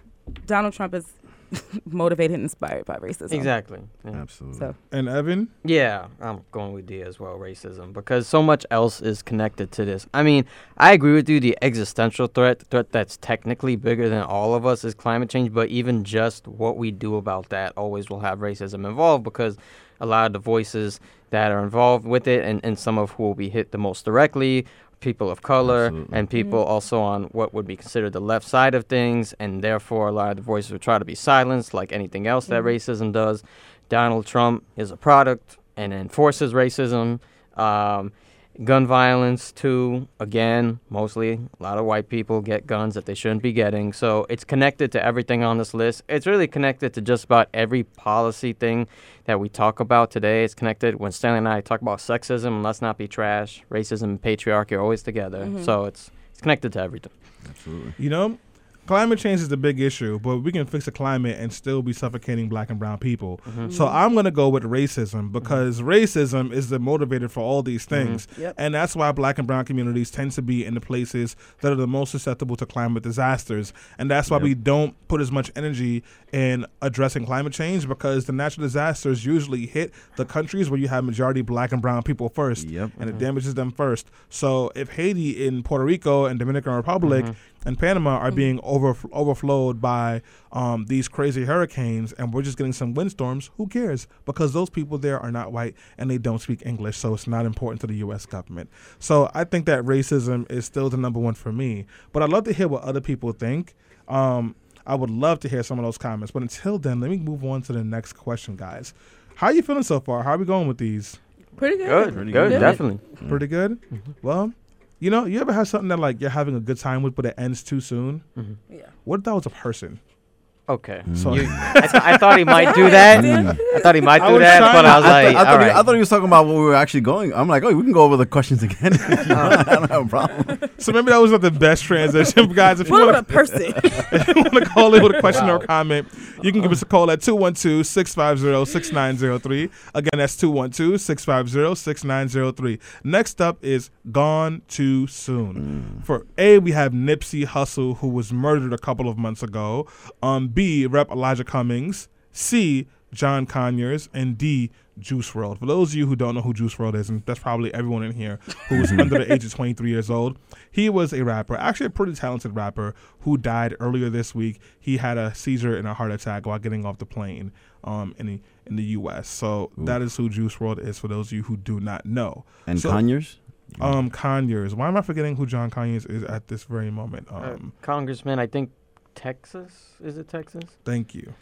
Donald Trump is motivated and inspired by racism. Exactly. Yeah. Absolutely. So And Evan. Yeah, I'm going with D as well, racism, because so much else is connected to this. I mean, I agree with you. The existential threat, the threat that's technically bigger than all of us, is climate change. But even just what we do about that always will have racism involved, because a lot of the voices that are involved with it, and, and some of who will be hit the most directly, people of color, Absolutely. and people also on what would be considered the left side of things, and therefore a lot of the voices would try to be silenced, like anything else that racism does. Donald Trump is a product and enforces racism. Um, gun violence, too. Again, mostly a lot of white people get guns that they shouldn't be getting. So it's connected to everything on this list. It's really connected to just about every policy thing that we talk about today. It's connected when Stanley and I talk about sexism and let's not be trash. Racism and patriarchy are always together. Mm-hmm. So it's it's connected to everything. Absolutely. You know, climate change is the big issue, but we can fix the climate and still be suffocating black and brown people. Mm-hmm. So I'm going to go with racism mm-hmm. because racism is the motivator for all these mm-hmm. things. Yep. And that's why black and brown communities tend to be in the places that are the most susceptible to climate disasters. And that's why we don't put as much energy in addressing climate change because the natural disasters usually hit the countries where you have majority black and brown people first Yep. and it damages them first. So if Haiti in Puerto Rico and Dominican Republic and Panama are being over overflowed by um, these crazy hurricanes, and we're just getting some windstorms, who cares? Because those people there are not white and they don't speak English, so it's not important to the U.S. government. So I think that racism is still the number one for me. But I'd love to hear what other people think. Um, I would love to hear some of those comments. But until then, let me move on to the next question, guys. How are you feeling so far? How are we going with these? pretty good. Good, Pretty good, good. definitely. Pretty good. Well, you know, you ever have something that like you're having a good time with, but it ends too soon? Mm-hmm. Yeah. What if that was a person? Okay. So You, I, th- I thought he might do that. I thought he might do that, but I was I, like, thought, I, all thought he. I thought he was talking about where we were actually going. I'm like, oh, we can go over the questions again. I don't have a problem. so maybe that was not the best transition, guys. If you want a person? if you want to call in with a question or comment, you can give us a call at 212-650-6903. Again, that's 212-650-6903. Next up is Gone Too Soon. For A, we have Nipsey Hussle, who was murdered a couple of months ago. Um, B, Rep. Elijah Cummings. C, John Conyers. And D, Juice WRLD. For those of you who don't know who Juice WRLD is, and that's probably everyone in here who is under the age of 23 years old, he was a rapper, actually a pretty talented rapper, who died earlier this week. He had a seizure and a heart attack while getting off the plane. um, in the in the U.S. So that is who Juice WRLD is for those of you who do not know. And So- Conyers? Um, Conyers. Why am I forgetting who John Conyers is at this very moment? Uh, Um, Congressman, I think Texas. Is it Texas? thank you.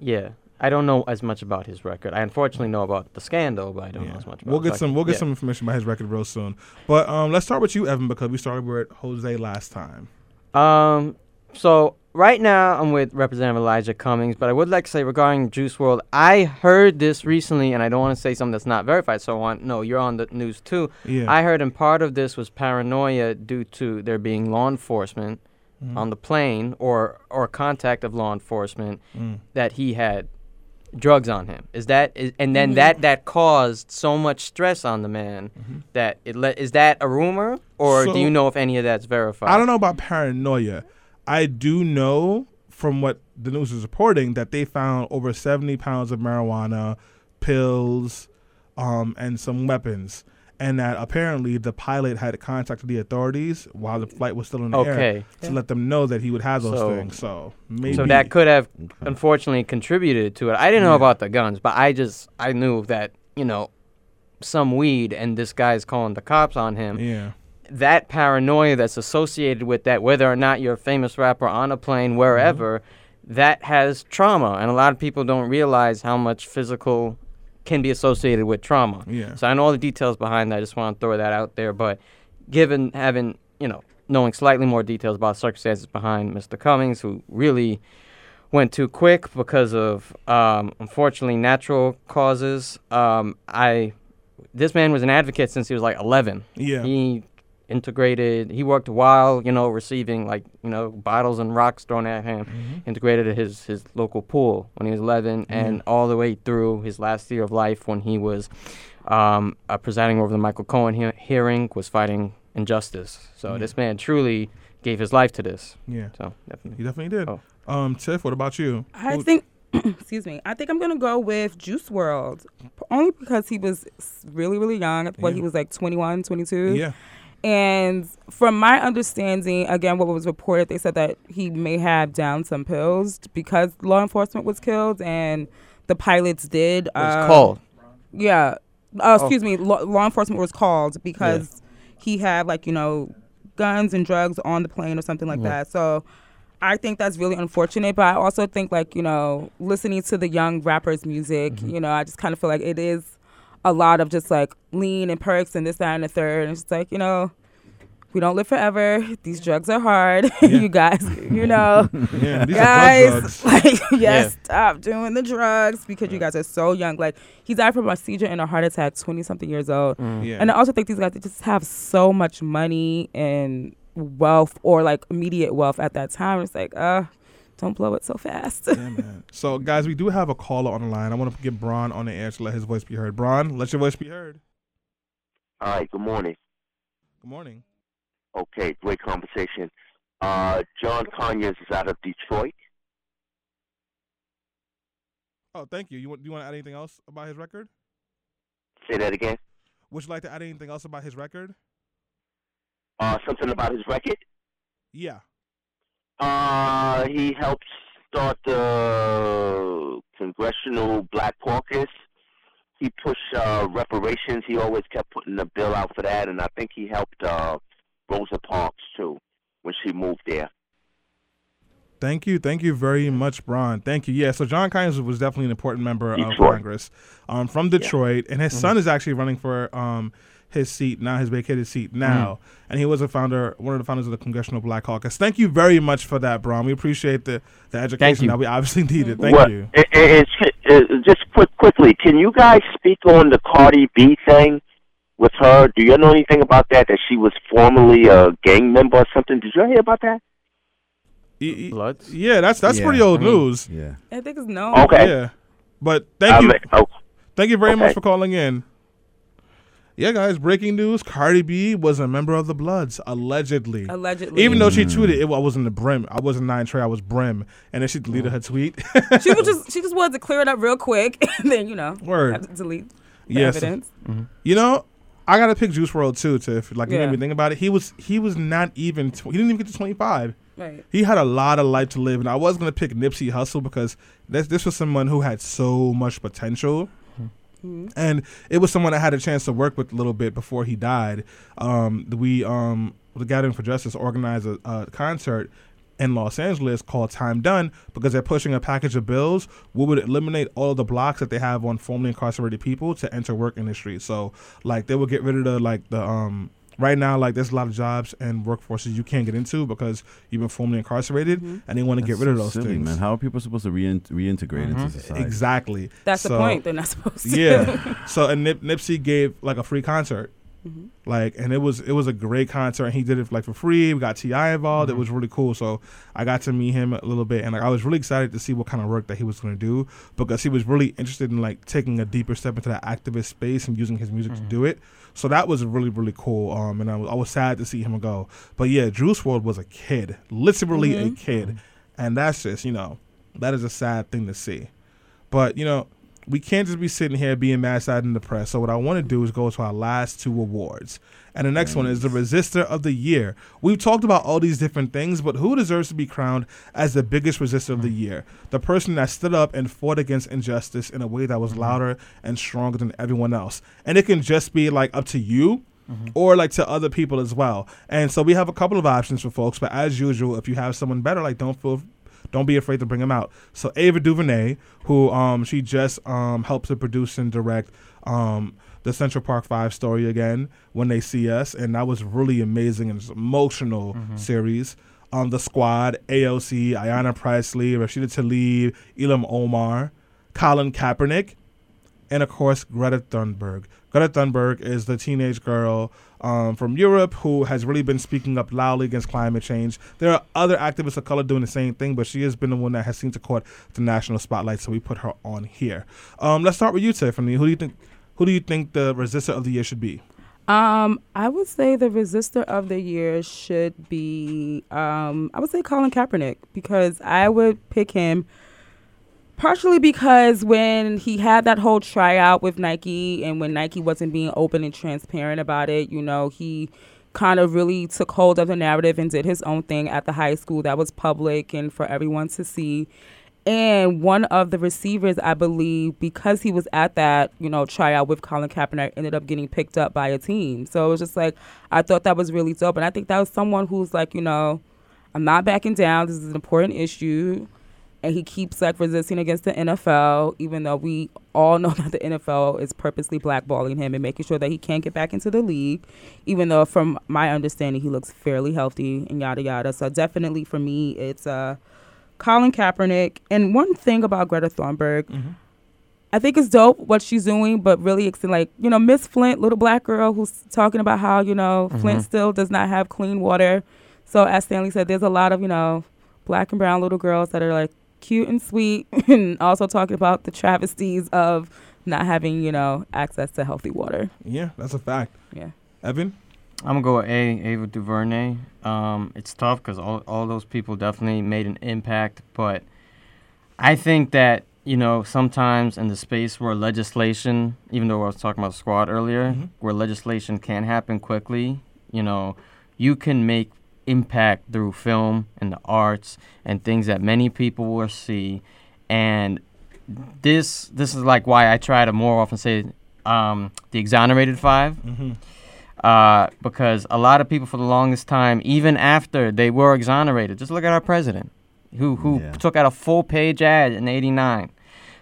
Yeah. I don't know as much about his record. I unfortunately know about the scandal, but I don't know as much about We'll his get some. record. We'll get Yeah. some information about his record real soon. But um, let's start with you, Evan, because we started with Jose last time. Um, so right now I'm with Representative Elijah Cummings, but I would like to say regarding Juice WRLD, I heard this recently, and I don't want to say something that's not verified. So I want no, you're on the news too. Yeah. I heard, and part of this was paranoia due to there being law enforcement Mm-hmm. on the plane or or contact of law enforcement Mm. that he had drugs on him. Is that is, and then that that caused so much stress on the man that it le- is that a rumor or So- do you know if any of that's verified? I don't know about paranoia. I do know from what the news is reporting that they found over 70 pounds of marijuana, pills, um, and some weapons. And that apparently the pilot had contacted the authorities while the flight was still in the air Okay. to let them know that he would have those So- things. So maybe So that could have unfortunately contributed to it. I didn't know Yeah. about the guns, but I just I knew that, you know, some weed and this guy's calling the cops on him. yeah. That paranoia that's associated with that, whether or not you're a famous rapper on a plane, Mm-hmm. wherever, that has trauma. And a lot of people don't realize how much physical can be associated with trauma. Yeah. So I know all the details behind that. I just want to throw that out there. But given having, you know, knowing slightly more details about circumstances behind Mr. Cummings, who really went too quick because of um, unfortunately natural causes. Um, I this man was an advocate since he was like 11. Yeah. He integrated. He worked while you know receiving like you know bottles and rocks thrown at him. Mm-hmm. Integrated at his his local pool when he was 11, and all the way through his last year of life when he was um, uh, presiding over the Michael Cohen he- hearing, was fighting injustice. So Yeah. this man truly gave his life to this. Yeah. So definitely. He definitely did. Oh. Um, Tiff, what about you? I Who- think, excuse me, I think I'm gonna go with Juice WRLD, only because he was really, really young. What he was like 21, 22. Yeah. And from my understanding, again, what was reported, they said that he may have downed some pills because law enforcement was killed and the pilots did. It was um, called. Yeah. Uh, excuse me. Law, law enforcement was called because he had like you know guns and drugs on the plane or something like that. So I think that's really unfortunate. But I also think like you know listening to the young rappers' music, you know, I just kind of feel like it is a lot of just like lean and perks and this that and the third. And it's just like you know. We don't live forever. These drugs are hard. you guys, you know, Yeah. These are blood guys, like, yes, Yeah. stop doing the drugs because you guys are so young. Like, he died from a seizure and a heart attack, 20 something years old. Yeah. And I also think these guys they just have so much money and wealth or like immediate wealth at that time. It's like, uh, don't blow it so fast. Yeah, man. So, guys, we do have a caller on the line. I want to get Braun on the air to let his voice be heard. Braun, let your voice be heard. All right, good morning. Good morning. Okay, great conversation. Uh, John Conyers is out of Detroit. Oh, thank you. You want? Do you want to add anything else about his record? Say that again. Would you like to add anything else about his record? Uh, something about his record. Yeah. Uh, he helped start the Congressional Black Caucus. He pushed uh, reparations. He always kept putting the bill out for that, and I think he helped uh, Rosa Parks too when she moved there. Thank you. Thank you very much, Braun. Thank you. Yeah, so John Conyers was definitely an important member of Congress um, from Detroit, and his son is actually running for um, his seat now, his vacated seat now. And he was a founder, one of the founders of the Congressional Black Caucus. Thank you very much for that, Braun. We appreciate the, the education that we obviously needed. Thank What- you. It, it, it's it, just quick, quickly. Can you guys speak on the Cardi B thing with her? Do you know anything about that? That she was formerly a gang member or something? Did you hear about that? E- Bloods. Yeah, that's that's Yeah. pretty old I mean- news. Yeah. I think it's no. Okay. Yeah. But thank I you. mean, oh, Thank you very much for calling in. Yeah, guys, breaking news. Cardi B was a member of the Bloods, allegedly. Allegedly. Even though she mm. tweeted, it, I wasn't the Brim. I wasn't Nine Trey. I was Brim. And then she deleted her tweet. she was just she just wanted to clear it up real quick and then, you know, Word. have to delete the Yes. evidence. Mm-hmm. You know, I gotta pick Juice WRLD too. To if, like, you Yeah. made me think about it. He was he was not even. Tw- he didn't even get to twenty five. Right. He had a lot of life to live, and I was gonna pick Nipsey Hussle because this this was someone who had so much potential. Mhm. And it was someone I had a chance to work with a little bit before he died. Um, we, um, the Gathering for Justice, organized a, a concert in Los Angeles called Time Done because they're pushing a package of bills we would eliminate all the blocks that they have on formerly incarcerated people to enter work industry. So like they would get rid of the like the um right now like there's a lot of jobs and workforces you can't get into because you've been formerly incarcerated Mhm. and they want to get That's rid of so those silly, things. man. How are people supposed to rein- reintegrate Mhm. into society? Exactly. That's the point. They're not supposed to. Yeah. so and Nip- Nipsey gave like a free concert. Mhm. Like and it was it was a great concert and he did it like for free. We got T.I involved. It was really cool. So I got to meet him a little bit and like I was really excited to see what kind of work that he was going to do because he was really interested in like taking a deeper step into that activist space and using his music to Mhm. do it. So that was really really cool. Um and I was, I was sad to see him go. But yeah, Juice WRLD was a kid, literally a Mhm. kid, and that's just you know that is a sad thing to see. But you know we can't just be sitting here being mad, sad, and depressed. So what I want to do is go to our last two awards. And the next one is the Resistor of the Year. We've talked about all these different things, but who deserves to be crowned as the biggest resistor of the mm. year? The person that stood up and fought against injustice in a way that was mm-hmm. louder and stronger than everyone else. And it can just be like up to you mm-hmm. or like to other people as well. And so we have a couple of options for folks, but as usual, if you have someone better, like don't feel don't be afraid to bring them out. So Ava DuVernay, who um she just um helped to produce and direct um the Central Park Five story again when they see us, and that was really amazing and emotional series. Um, the squad, AOC, Ayanna Pressley, Rashida Tlaib, Ilhan Omar, Colin Kaepernick, and of course Greta Thunberg. Greta Thunberg is the teenage girl um, from Europe who has really been speaking up loudly against climate change. There are other activists of color doing the same thing, but she has been the one that has seemed to caught the national spotlight, so we put her on here. Um, let's start with you, Tiffany. Who do you think? Who do you think the resistor of the year should be? Um, I would say the resistor of the year should be um I would say Colin Kaepernick because I would pick him partially because when he had that whole tryout with Nike and when Nike wasn't being open and transparent about it, you know, he kind of really took hold of the narrative and did his own thing at the high school that was public and for everyone to see. And one of the receivers, I believe, because he was at that, you know, tryout with Colin Kaepernick, ended up getting picked up by a team. So it was just like, I thought that was really dope. And I think that was someone who's like, you know, I'm not backing down. This is an important issue. And he keeps like resisting against the NFL, even though we all know that the NFL is purposely blackballing him and making sure that he can't get back into the league. Even though, from my understanding, he looks fairly healthy and yada yada. So definitely for me, it's uh, Colin Kaepernick. And one thing about Greta Thunberg, I think it's dope what she's doing, but really it's like, you know, Miss Flint, little black girl who's talking about how, you know, Flint Mhm. still does not have clean water. So as Stanley said, there's a lot of, you know, black and brown little girls that are like cute and sweet and also talking about the travesties of not having, you know, access to healthy water. Yeah, that's a fact. Yeah. Evan. I'm gonna go with A. Ava DuVernay. Um, it's tough because all all those people definitely made an impact, but I think that you know sometimes in the space where legislation, even though I was talking about squad earlier, Mhm. where legislation can happen quickly, you know, you can make impact through film and the arts and things that many people will see, and this this is like why I try to more often say um, the exonerated five Mm-hmm. uh, because a lot of people for the longest time, even after they were exonerated, just look at our president, who who Yeah. took out a full page ad in '89,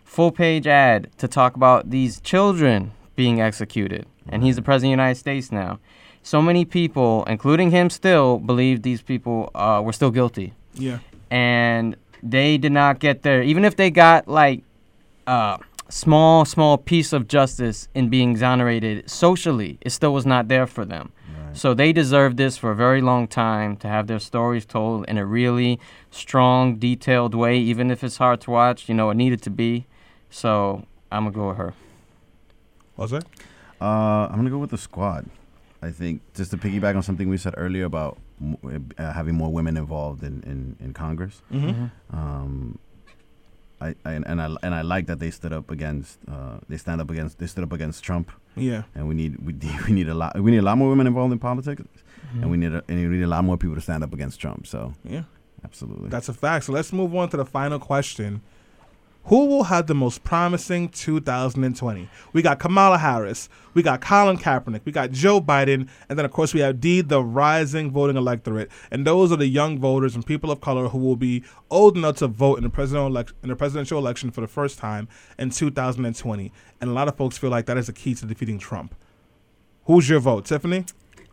full page ad to talk about these children being executed, and he's the president of the United States now. So many people, including him, still believe these people uh, were still guilty Yeah. and they did not get there. Even if they got like a small, small piece of justice in being exonerated socially, it still was not there for them. Right. So they deserved this for a very long time to have their stories told in a really strong, detailed way, even if it's hard to watch. You know, it needed to be. So I'm gonna go with her. What's that? Uh, I'm gonna go with the squad. I think just to piggyback on something we said earlier about uh, having more women involved in, in, in Congress. Mm-hmm. Um, I, I and I and I like that they stood up against uh, they stand up against they stood up against Trump Yeah. and we need we, we need a lot we need a lot more women involved in politics and we need a, and we need a lot more people to stand up against Trump. So Yeah. Absolutely. That's a fact. So let's move on to the final question. Who will have the most promising 2020? We got Kamala Harris, we got Colin Kaepernick, we got Joe Biden, and then of course we have D, the rising voting electorate, and those are the young voters and people of color who will be old enough to vote in the presidential elec- in the presidential election for the first time in 2020. And a lot of folks feel like that is the key to defeating Trump. Who's your vote, Tiffany?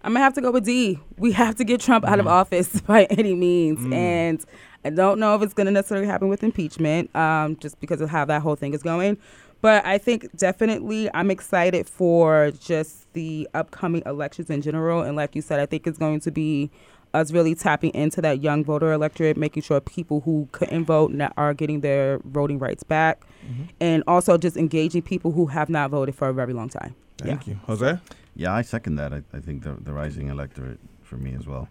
I'm gonna have to go with D. We have to get Trump out of mm-hmm. office by any means, mm. and I don't know if it's gonna necessarily happen with impeachment, um, just because of how that whole thing is going. But I think definitely I'm excited for just the upcoming elections in general, and like you said, I think it's going to be us really tapping into that young voter electorate, making sure people who couldn't vote now are getting their voting rights back, mm-hmm. and also just engaging people who have not voted for a very long time. Thank you, Jose. Yeah, I second that. I, I think the, the rising electorate for me as well.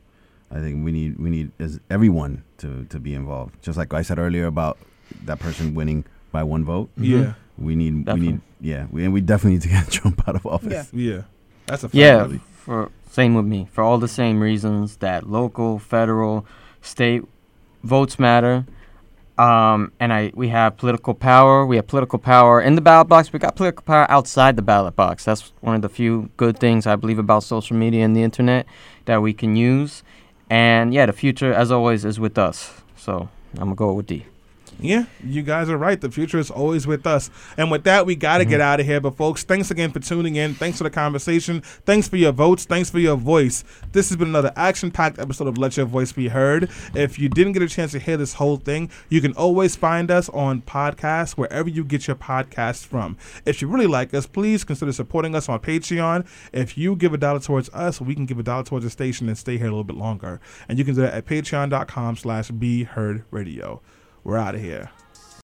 I think we need we need as everyone to, to be involved. Just like I said earlier about that person winning by one vote. Mm-hmm. Yeah, We need we need yeah, we, and we definitely need to get Trump out of office. Yeah. yeah, that's a fact. Yeah, really. for same with me. For all the same reasons that local, federal, state votes matter. Um, and I we have political power. We have political power in the ballot box. We got political power outside the ballot box. That's one of the few good things I believe about social media and the internet that we can use. And yeah, the future, as always, is with us. So I'm gonna go with D. Yeah, you guys are right. The future is always with us. And with that, we got to get mm-hmm. out of here. But, folks, thanks again for tuning in. Thanks for the conversation. Thanks for your votes. Thanks for your voice. This has been another action packed episode of Let Your Voice Be Heard. If you didn't get a chance to hear this whole thing, you can always find us on podcasts wherever you get your podcasts from. If you really like us, please consider supporting us on Patreon. If you give a dollar towards us, we can give a dollar towards the station and stay here a little bit longer. And you can do that at patreon.com slash be heard radio. We're out of here.